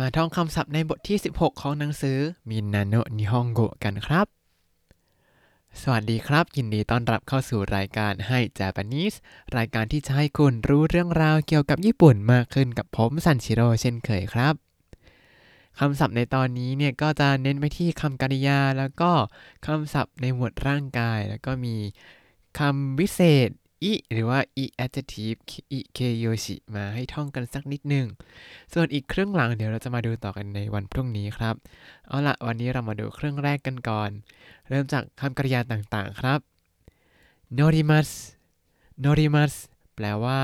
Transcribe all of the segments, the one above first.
มาท่องคำศัพท์ในบทที่ 16 ของหนังสือมินนาโนะนิฮงโกะกันครับ สวัสดีครับ ยินดีต้อนรับเข้าสู่รายการให้ Japanese รายการที่จะให้คุณรู้เรื่องราวเกี่ยวกับญี่ปุ่นมากขึ้นกับผมซันชิโร่เช่นเคยครับคำศัพท์ในตอนนี้เนี่ยก็จะเน้นไปที่คำกริยา แล้วก็คำศัพท์ในหมวดร่างกาย แล้วก็มีคำวิเศษ อิหรือว่า e adjective อิเคโยชิมาให้ท่องกันสักนิดหนึ่ง ส่วนอีกครึ่งหลังเดี๋ยวเราจะมาดูต่อกันในวันพรุ่งนี้ครับ เอาละวันนี้เรามาดูเครื่องแรกกันก่อน เริ่มจากคำกริยาต่างๆครับ norimas norimas แปลว่า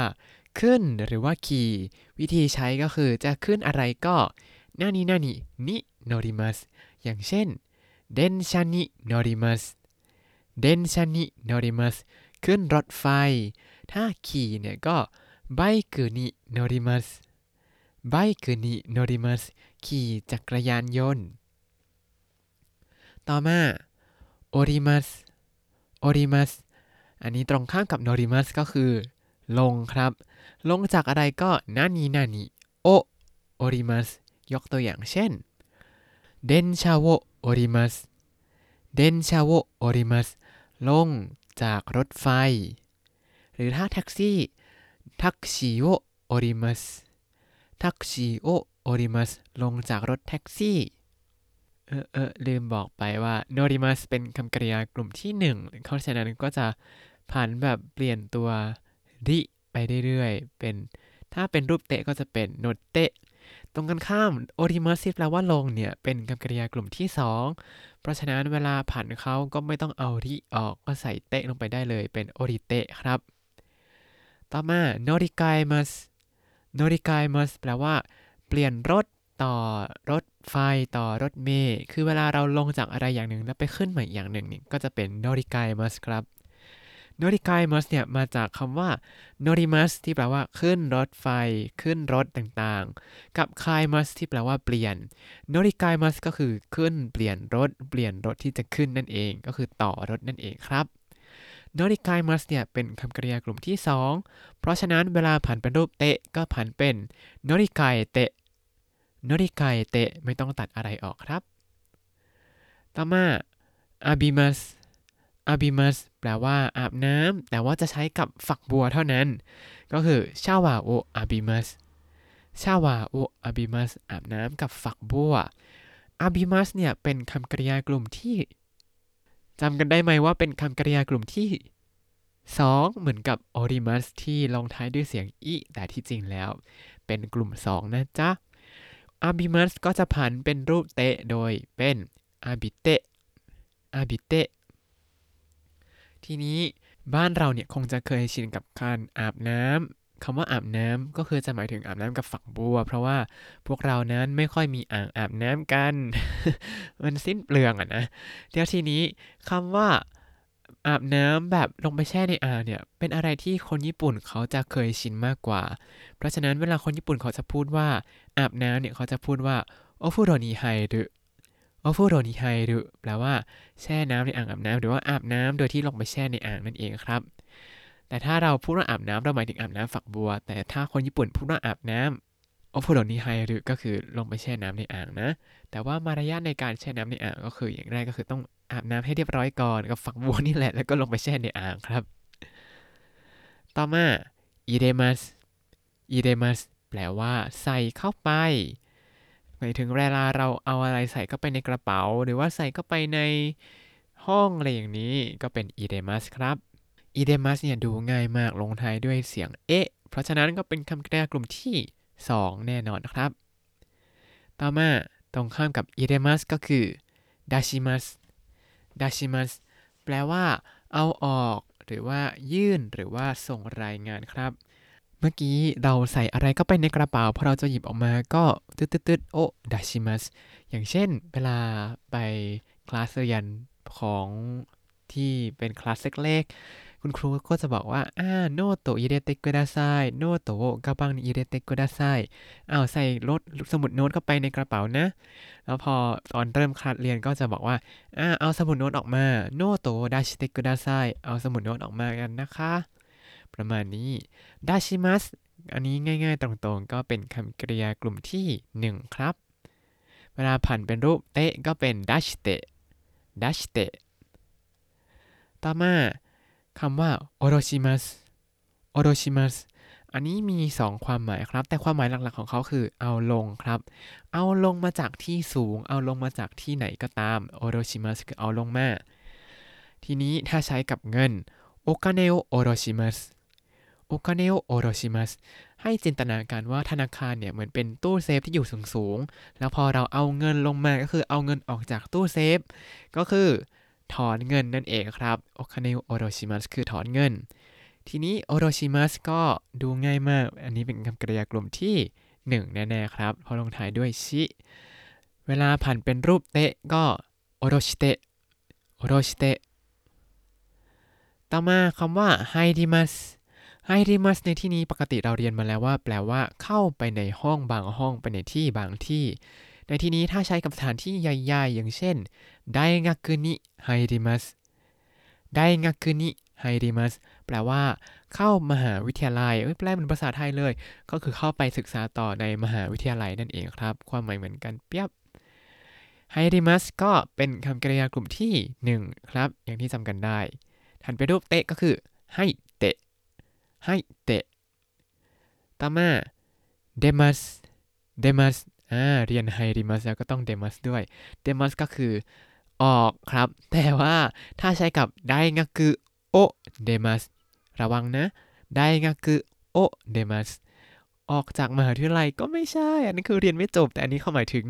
ขึ้นหรือว่าขี่ วิธีใช้ก็คือจะขึ้นอะไรก็นานินานินิโนริมัสอย่างเช่นเดนชานิโนริมัส電車に乗ります ขึ้นรถไฟ ถ้าขี่เนี่ยก็バイクに乗ります バイクに乗ります ขี่จักรยานยนต์ ต่อมา降ります 降ります อันนี้ตรงข้ามกับ 乗ります ก็คือ ลงครับ ลงจากอะไรก็何々を降ります ยกตัวอย่างเช่น電車を降ります 電車を降ります ลง จากรถไฟ หรือถ้าแท็กซี่タクシーを降ります タクシーを降ります ลงจากรถแท็กซี่ เออเออลืมบอกไปว่า乗ります เป็นคำกริยากลุ่มที่หนึ่งเพราะฉะนั้นก็จะผันแบบเปลี่ยนตัว り ไปเรื่อยๆ เป็นถ้าเป็นรูป て ก็จะเป็น 乗って ตรงกันข้ามโอริมัสที่แปลว่าลงเนี่ย เป็นคำกริยากลุ่มที่ 2 เพราะฉะนั้นเวลาผันเขาก็ไม่ต้องเอาริออกก็ใส่เตะลงไปได้เลยเป็นโอริเตะครับ ต่อมาโนริกายมัสโนริกายมัสแปลว่า เปลี่ยนรถต่อรถไฟต่อรถเมล์คือเวลาเราลงจากอะไรอย่างหนึ่งแล้วไปขึ้นใหม่อย่างหนึ่งนี่ก็จะเป็นโนริกายมัสครับ โนริกายมัสเนี่ยมาจากคำว่าโนริมัสที่แปลว่าขึ้นรถไฟ ขึ้นรถต่างๆ กับคายมัสที่แปลว่าเปลี่ยนโนริกายมัสก็คือขึ้นเปลี่ยนรถ เปลี่ยนรถที่จะขึ้นนั่นเอง ก็คือต่อรถนั่นเองครับโนริกายมัสเนี่ยเป็นคำกริยากลุ่มที่ 2 เพราะฉะนั้นเวลาผันเป็นรูปเตะก็ผันเป็นโนริกายเตะโนริกายเตะไม่ต้องตัดอะไรออกครับ ต่อมาอาบิมัส 浴びます แปลว่าอาบน้ำแต่ว่าจะใช้กับฝักบัวเท่านั้น ก็คือシャワーを浴びます シャワーを浴びます อาบน้ำกับฝักบัว 浴びます เนี่ยเป็นคำกริยากลุ่มที่จำกันได้ไหมว่าเป็นคำกริยากลุ่มที่ 2 เหมือนกับ降ります ที่ลงท้ายด้วยเสียง い แต่ที่จริงแล้ว เป็นกลุ่ม 2 นะจ๊ะ 浴びます ก็จะผันเป็นรูป て โดยเป็นอาบิเตะอาบิเตะ ทีนี้บ้านเราเนี่ยคงจะเคยชินกับการอาบน้ำคำว่าอาบน้ำก็คือจะหมายถึงอาบน้ำกับฝักบัว เพราะว่าพวกเรานั้นไม่ค่อยมีอ่างอาบน้ำกัน มันสิ้นเปลืองอะนะเดี๋ยวทีนี้คำว่าอาบน้ำแบบลงไปแช่ในอ่างเนี่ย เป็นอะไรที่คนญี่ปุ่นเขาจะเคยชินมากกว่า เพราะฉะนั้นเวลาคนญี่ปุ่นเขาจะพูดว่าอาบน้ำเนี่ยเขาจะพูดว่าโอฟุโรนิไฮรุ โอฟุโรนิไฮรุแปลว่าแช่น้ำในอ่างอาบน้ำหรือว่าอาบน้ำโดยที่ลงไปแช่ในอ่างนั่นเองครับ แต่ถ้าเราพูดว่าอาบน้ำเราหมายถึงอาบน้ำฝักบัว แต่ถ้าคนญี่ปุ่นพูดว่าอาบน้ำโอฟุโรนิไฮรุก็คือลงไปแช่น้ำในอ่างนะ แต่ว่ามารยาทในการแช่น้ำในอ่างก็คืออย่างแรกก็คือต้องอาบน้ำให้เรียบร้อยก่อนกับฝักบัวนี่แหละแล้วก็ลงไปแช่ในอ่างครับ ต่อมาอิเดมัสอิเดมัสแปลว่าใส่เข้าไป หมายถึงเวลาเราเอาอะไรใส่เข้าไปในกระเป๋า หรือว่าใส่เข้าไปในห้องอะไรอย่างนี้ก็เป็นอีเดมัสครับอีเดมัสเนี่ยดูง่ายมากลงท้ายด้วยเสียงเอะเพราะฉะนั้นก็เป็นคำกริยากลุ่มที่ 2 แน่นอนครับ ต่อมาตรงข้ามกับอีเดมัสก็คือดาชิมัส出します แปลว่า เอาออก หรือว่ายื่นหรือว่าส่งรายงานครับ เมื่อกี้เราใส่อะไรก็ไปในกระเป๋าพอเราจะหยิบออกมาก็ตึ๊ดตึ๊ด を出します อย่างเช่นเวลาไปคลาสเรียนของที่เป็นคลาสเล็กๆคุณครูก็จะบอกว่าอ่าノート入れてください ノートかばん入れてください อ้าวใส่รถสมุดโน้ตเข้าไปในกระเป๋านะ แล้วพอตอนเริ่มคลาสเรียนก็จะบอกว่าอ่าเอาสมุดโน้ตออกมาโนโตดาชิเตกุดาไซเอาสมุดโน้ตออกมากันนะคะ ประมาณนี้ดาชิมัสอันนี้ง่ายๆ ตรงๆ ก็เป็นคำกริยากลุ่มที่ 1 ครับ เวลาผันเป็นรูปเตะก็เป็นดัชเตะดัชเตะต่อมาคำว่าโอโรชิมัสโอโรชิมัสอันนี้มี 2 ความหมายครับ แต่ความหมายหลักๆของเขาคือเอาลงครับ เอาลงมาจากที่สูง เอาลงมาจากที่ไหนก็ตาม下ろします คือเอาลงมา ทีนี้ถ้าใช้กับเงินお金を下ろします お金を下ろします ให้จินตนาการว่าธนาคารเนี่ยเหมือนเป็นตู้เซฟที่อยู่สูงๆ แล้วพอเราเอาเงินลงมาก็คือเอาเงินออกจากตู้เซฟ ก็คือถอนเงินนั่นเองครับお金を下ろします คือถอนเงิน ทีนี้โอโรชิมัสก็ดูง่ายมาก อันนี้เป็นคำกริยากลุ่มที่ 1 แน่ๆครับพราะลงท้ายด้วยชิ เวลาผ่านเป็นรูปเตะก็โอโรชิเตะโอโรชิเตะต่อมาคำว่าไฮดิมัส ไฮดิมัสในที่นี้ปกติเราเรียนมาแล้วว่า แปลว่า เข้าไปในห้องบางห้องไปในที่บางที่ ในที่นี้ถ้าใช้กับสถานที่ใหญ่ๆ อย่างเช่นไดงักคุนิไฮดิมัสไดงักคุนิไฮดิมัสแปลว่า เข้ามหาวิทยาลัยเอ้ยแปลเป็นภาษาไทยเลย ก็คือเข้าไปศึกษาต่อในมหาวิทยาลัยนั่นเองครับ ความหมายเหมือนกันเปียบไฮดิมัสก็เป็นคำกริยากลุ่มที่ 1 ครับ อย่างที่จำกันได้ ถันไปรูปเตะก็คือให้ ให้เตะต่อมาเดมัสเดมัสอ่าเรียนไฮดิมัสแล้วก็ต้องเดมัสด้วยเดมัสก็คือออกครับ แต่ว่าถ้าใช้กับไดงักุโอเดมัสระวังนะไดงักุโอเดมัสออกจากมหาวิทยาลัยก็ไม่ใช่ อันนี้คือเรียนไม่จบ แต่อันนี้เขาหมายถึง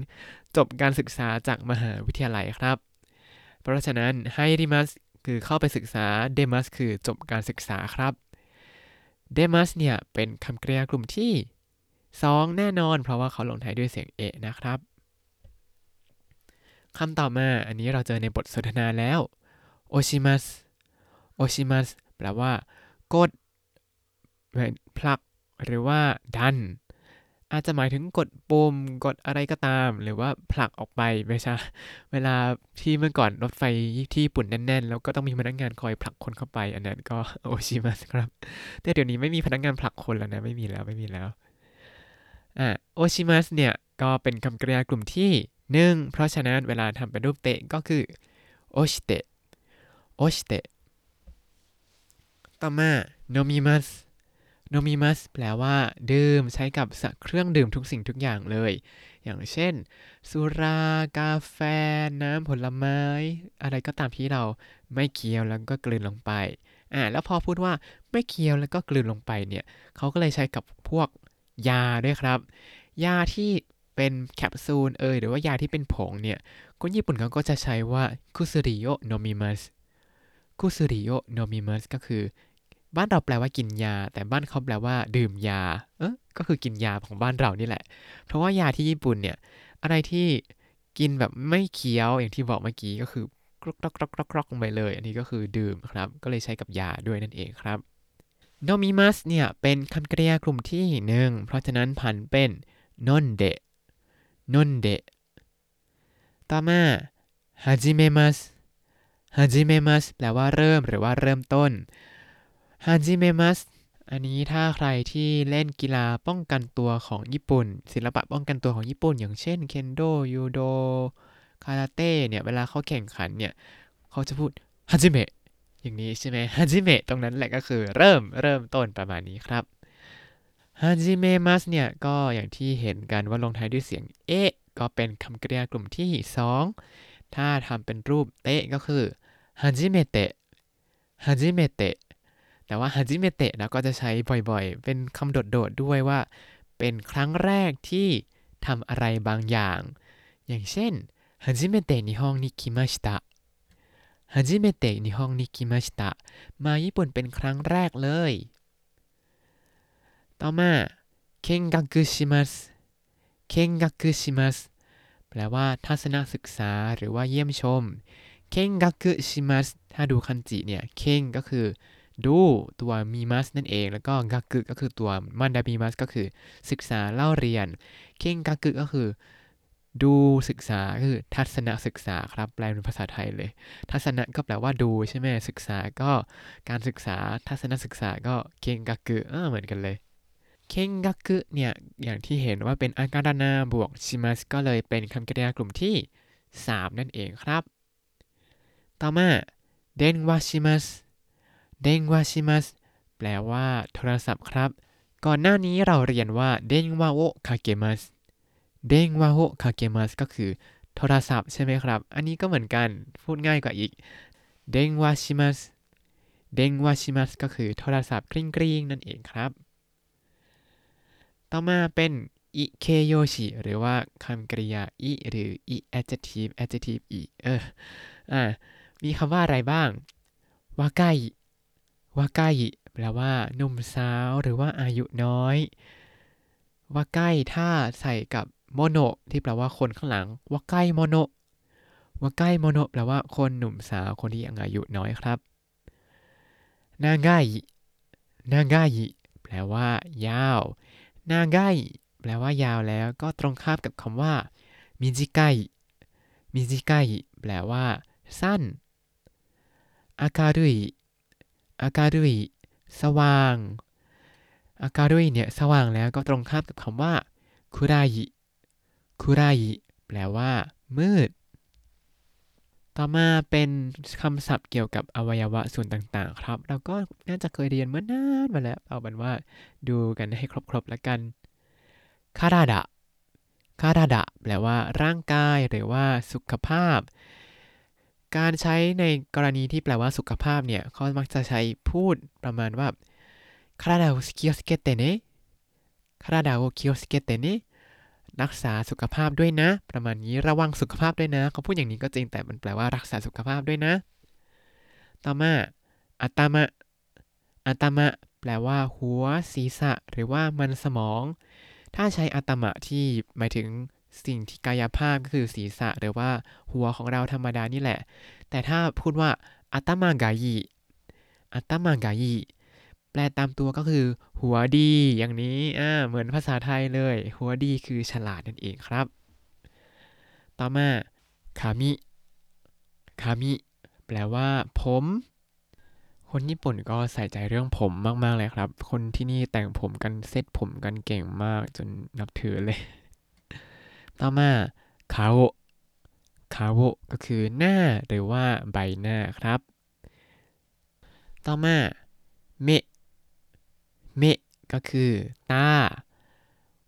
จบการศึกษาจากมหาวิทยาลัยครับ เพราะฉะนั้นไฮดิมัสคือเข้าไปศึกษาเดมัสคือจบการศึกษาครับ เดมัสเนี่ยเป็นคำกริยากลุ่มที่ 2 แน่นอน เพราะว่าเขาลงท้ายด้วยเสียงเอะนะครับคำต่อมาอันนี้เราเจอในบทสนทนาแล้วโอชิมัสโอชิมัสแปลว่ากดผลักหรือว่าดัน อาจจะหมายถึงกดปุ่มกดอะไรก็ตาม หรือว่าผลักออกไปไม่ใช่เวลาที่เมื่อก่อนรถไฟที่ญี่ปุ่นแน่น ๆ แล้วก็ต้องมีพนักงานคอยผลักคนเข้าไป อันนั้นก็โอชิมัสครับ แต่เดี๋ยวนี้ไม่มีพนักงานผลักคนแล้วนะไม่มีแล้วไม่มีแล้วอ่าโอชิมัสเนี่ยก็เป็นคำกริยากลุ่มที่หนึ่งเพราะฉะนั้นเวลาทำเป็นรูปเตะก็คือโอชิเตะโอชิเตะต่อมาโนมิมัส โนมิมัสแปลว่า ดื่มใช้กับเครื่องดื่มทุกสิ่งทุกอย่างเลย อย่างเช่น สุรา กาแฟ น้ำผลไม้ อะไรก็ตามที่เราไม่เคี้ยวแล้วก็กลืนลงไปอ่าแล้วพอพูดว่าไม่เคี้ยวแล้วก็กลืนลงไปเนี่ยเขาก็เลยใช้กับพวกยาด้วยครับ ยาที่เป็นแคปซูลเอยหรือว่ายาที่เป็นผงเนี่ยคนญี่ปุ่นเขาก็จะใช้ว่าคุซุริโยโนมิมัสคุซุริโยโนมิมัสก็คือ บ้านเราแปลว่ากินยา แต่บ้านเขาแปลว่า ดื่มยา เออก็คือกินยาของบ้านเรานี่แหละ เพราะว่ายาที่ญี่ปุ่นเนี่ย อะไรที่กินแบบไม่เคี้ยวอย่างที่บอกเมื่อกี้ก็คือกรอกกรอกกรอกกรอกลงไปเลย อันนี้ก็คือดื่มครับ ก็เลยใช้กับยาด้วยนั่นเองครับโนมิมัสเนี่ย เป็นคำกริยากลุ่มที่หนึ่งเพราะฉะนั้นผันเป็นนนเดนนเดต่อมาฮาจิเมมัสฮาจิเมมัสแปลว่าเริ่มหรือว่าเริ่มต้น ฮันจิเมมัสอันนี้ถ้าใครที่เล่นกีฬาป้องกันตัวของญี่ปุ่น ศิลปะป้องกันตัวของญี่ปุ่น อย่างเช่นเคนโดยูโดคาราเต้เนี่ยเวลาเขาแข่งขันเนี่ยเขาจะพูดฮันจิเมะอย่างนี้ใช่ไหมฮันจิเมะตรงนั้นแหละก็คือเริ่มเริ่มต้นประมาณนี้ครับฮันจิเมมัสเนี่ยก็อย่างที่เห็นกันว่าลงท้ายด้วยเสียงเอะ ก็เป็นคำกริยากลุ่มที่ 2 ถ้าทำเป็นรูปเตะก็คือฮันจิเมเตะฮันจิเมเตะ แต่ว่าฮาจิเมเตะนะก็จะใช้บ่อยๆ เป็นคำโดดๆด้วยว่า เป็นครั้งแรกที่ทำอะไรบางอย่าง อย่างเช่นฮาจิเมเตะนิฮงนิคิมาชิตะฮาจิเมเตะนิฮงนิคิมาชิตะมาญี่ปุ่นเป็นครั้งแรกเลย ต่อมาเคนกักุชิมัสเคนกักุชิมัสแปลว่าทัศนศึกษาหรือว่าเยี่ยมชม เคนกักุชิมัสถ้าดูคันจิเนี่ย เคนก็คือ ดูตัวมีมัสนั่นเอง แล้วก็กักกึก็คือตัวมันดามีมัสก็คือศึกษาเล่าเรียน เข่งกักกึก็คือ ดูศึกษาคือทัศนศึกษาครับแปลเป็นภาษาไทยเลย ทัศนะก็แปลว่าดูใช่ไหมศึกษาก็การศึกษาทัศนศึกษาก็เข่งกักกึเออเหมือนกันเลยเคนกักเนี่ยอย่างที่เห็นว่าเป็นอาการนาบวกชิมัสก็เลยเป็นคำกริยากลุ่มที่ 3 นั่นเองครับ ต่อมาเดนวาชิมัส เดนวาชิมัสแปลว่าโทรศัพท์ครับ ก่อนหน้านี้เราเรียนว่าเดนวาโอคาเกมัสเดนวาโอคาเกมัสก็คือ โทรศัพท์ใช่ไหมครับ อันนี้ก็เหมือนกันพูดง่ายกว่าอีกเดนวาชิมัสเด้งวาชิมัสก็คือโทรศัพท์กริ้งกริ้งนั่นเองครับ ต่อมาเป็นอิเคโยชิหรือว่าคำกริยาอิหรืออิ adjective adjective อิเอออ่ามีคำว่าอะไรบ้างวาไก วาไก้แปลว่าหนุ่มสาวหรือว่าอายุน้อยวาไก้ถ้าใส่กับโมโนที่แปลว่าคนข้างหลังวาไก้โมโนวาไก้โมโนแปลว่าคนหนุ่มสาวคนที่ยังอายุน้อยครับนางไกนางไกแปลว่า ยาวนางไกแปลว่ายาวแล้วก็ตรงข้ามกับคำว่ามิจิไกมิจิไกแปลว่า สั้นอาการุย อาการุยสว่างอาการุยเนี่ยสว่างแล้วก็ตรงข้ามกับคำว่าคุไรคุไรแปลว่า มืด ต่อมาเป็นคำศัพท์เกี่ยวกับอวัยวะส่วนต่างๆ ครับ เราก็น่าจะเคยเรียนเมื่อนานมาแล้ว เอาเป็นว่า ดูกันให้ครบๆแล้วกันคาราดะคาราดะแปลว่า ร่างกายหรือว่าสุขภาพ การใช้ในกรณีที่แปลว่าสุขภาพเนี่ยเขามักจะใช้พูดประมาณว่า体を気をつけてね 体を気をつけてねรักษาสุขภาพด้วยนะ ประมาณนี้ระวังสุขภาพด้วยนะ เขาพูดอย่างนี้ก็จริงแต่มันแปลว่ารักษาสุขภาพด้วยนะ ต่อมาอัตมะอัตมะแปลว่า หัวศีรษะ หรือว่ามันสมอง ถ้าใช้อัตมะที่หมายถึง สิ่งที่กายภาพก็คือศีรษะหรือว่าหัวของเราธรรมดานี่แหละ แต่ถ้าพูดว่าอัตมากายิอัตมากายิแปลตามตัวก็คือ หัวดีอย่างนี้อ่าเหมือนภาษาไทยเลย หัวดีคือฉลาดนั่นเองครับ ต่อมาคามิคามิแปลว่า ผม คนญี่ปุ่นก็ใส่ใจเรื่องผมมาก ๆ เลยครับ คนที่นี่แต่งผมกันเซ็ตผมกันเก่งมากจนนับถือเลย ต่อมาคาโอคาโอก็คือหน้าหรือว่าใบหน้าครับ ต่อมาเมะเมะก็คือตา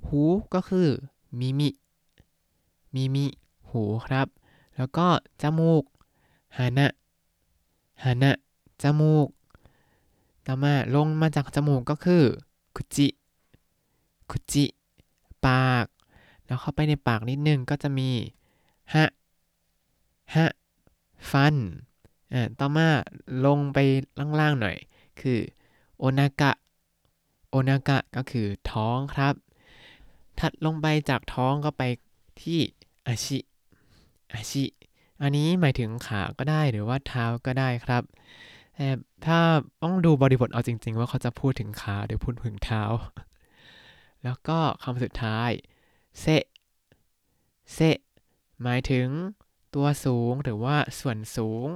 หูก็คือมิมิมิมิหูครับ แล้วก็จมูกฮานะฮานะจมูก ต่อมาลงมาจากจมูกก็คือคุจิคุจิปาก แล้วเข้าไปในปากนิดนึงก็จะมีฮะฮะฟันอ่าต่อมาลงไปล่างๆหน่อย คือโอนากะโอนากะก็คือท้องครับ ถัดลงไปจากท้องก็ไปที่อาชิอาชิอันนี้หมายถึงขาก็ได้หรือว่าเท้าก็ได้ครับแต่ถ้าต้องดูบริบทเอาจริง ๆ ว่าเขาจะพูดถึงขาหรือพูดถึงเท้า แล้วก็คำสุดท้าย เซเซหมายถึงตัวสูงหรือว่าส่วนสูง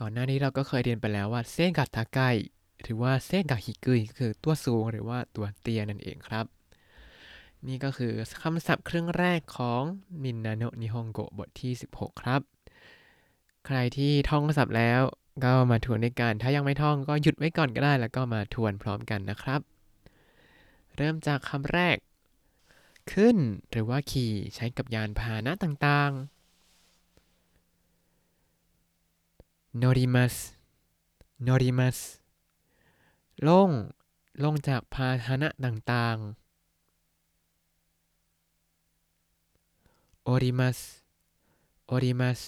ก่อนหน้านี้เราก็เคยเรียนไปแล้วว่าเซกัตทาไกหรือว่าเซกะฮิกุยคือตัวสูงหรือว่าตัวเตี้ยนั่นเองครับ นี่ก็คือคำศัพท์ครึ่งแรกของみんなの日本語 บทที่ 16 ครับ ใครที่ท่องศัพท์แล้วก็มาทวนด้วยกัน ถ้ายังไม่ท่องก็หยุดไว้ก่อนก็ได้ แล้วก็มาทวนพร้อมกันนะครับ เริ่มจากคำแรก ขึ้น หรือว่าขี่ใช้กับยานพาหนะต่างๆ นอริมัส นอริมัส ลง ลงจากพาหนะต่างๆ โอริมัส โอริมัส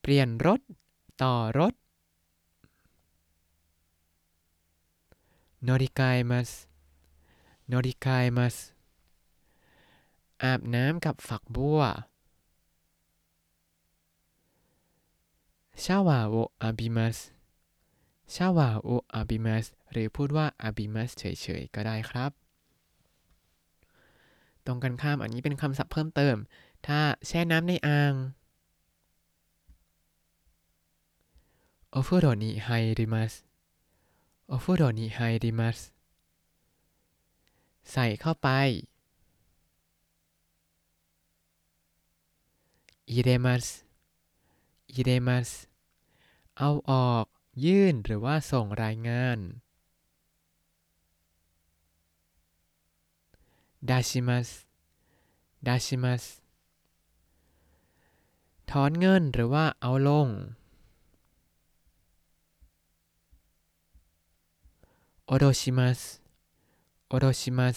เปลี่ยนรถ ต่อรถ乗り換えます 乗り換えます อาบน้ำกับฝักบัว シャワーを浴びます シャワーを浴びます หรือพูดว่า 浴びます เฉยๆ ก็ได้ครับ ตรงกันข้ามอันนี้เป็นคำศัพท์เพิ่มเติม ถ้าแช่น้ำในอ่างโอฟุโรนิไฮริมัสโอฟุโรนิไฮริมัสใส่เข้าไป อิเรมัสอิเรมัสเอาออก ยื่นหรือว่าส่งรายงานดาชิมัสดาชิมัสถอนเงินหรือว่าเอาลงโอโดชิมัสโอโดชิมัส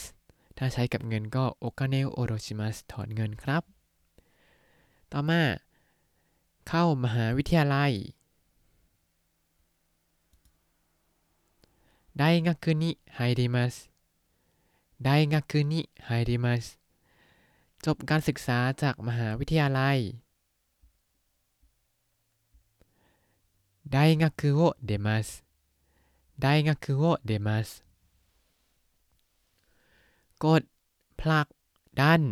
ถ้าใช้กับเงินก็โอกาเนโอโดชิมัสถอนเงินครับ ต่อมา เข้ามหาวิทยาลัย ได้งักคืนนี้ไฮริมัสได้งักคืนนี้ไฮริมัสจบการศึกษาจากมหาวิทยาลัยไดงักคือโอเดมัสไดงักคือโอเดมัสกดผลักดัน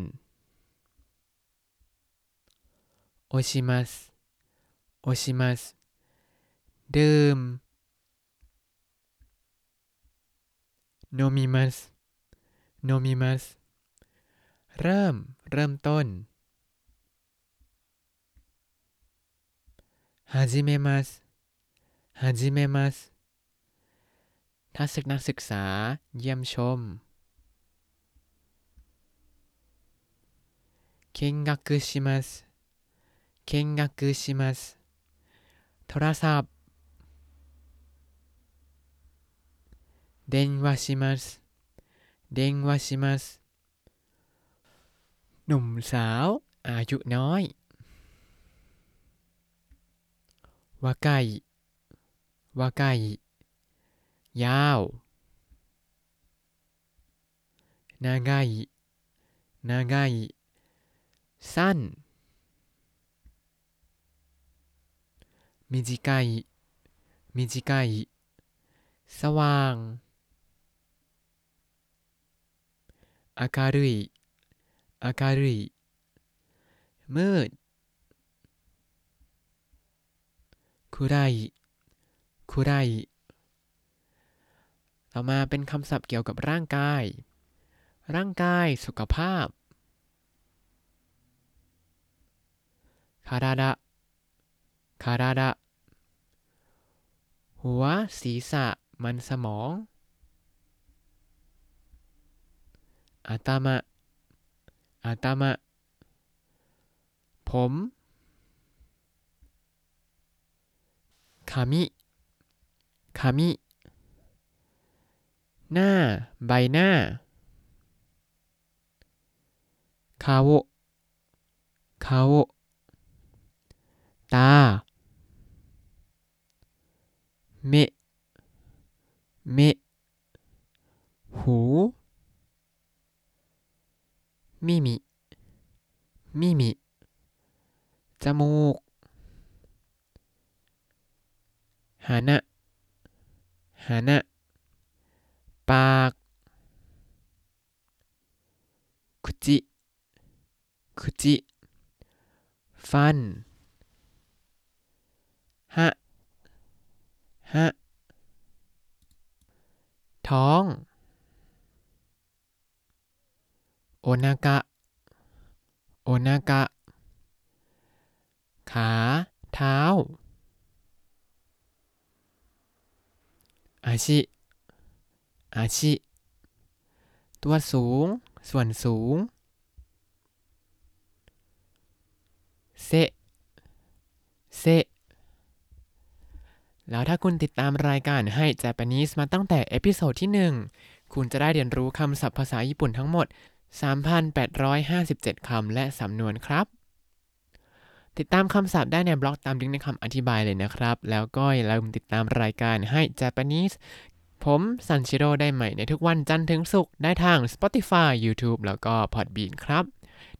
押します押しますดื่ม飲みます飲みますเริ่มเริ่มต้น始めます始めますทัศนศึกษาเยี่ยมชม見学します 見学しますโทรศัพท์電話します電話しますหนุ่มสาวอายุน้อย若い若いยาว長い長い สั้น短い短いสว่าง明るい明るいมืด暗い暗いต่อมาเป็นคำศัพท์เกี่ยวกับร่างกาย ร่างกายสุขภาพคาราดะคาราดะ หัวศีรษะมันสมองอาตามะอาตามะผมคามิคามิหน้า ใบหน้าคาโวคาโวตา เมเมหู มิมิ มิมิ จมูก หานะ หานะ ปาก คุจิ คุจิ ฟัน ฮะฮะ ท้อง โอนากะ โอนากะ ขา เท้า あし あし ตัวสูง ส่วนสูง せ せ แล้วถ้าคุณติดตามรายการให้ Japanese มาตั้งแต่ episode ที่ 1 คุณจะได้เรียนรู้คำศัพท์ภาษาญี่ปุ่นทั้งหมด 3,857 คำและสำนวนครับ ติดตามคำศัพท์ได้ในบล็อกตามลิงก์ในคำอธิบายเลยนะครับ แล้วก็อย่าลืมติดตามรายการให้ Japanese ผมซันชิโร่ได้ใหม่ในทุกวันจันทร์ถึงศุกร์ได้ทาง Spotify YouTube แล้วก็ Podbean ครับ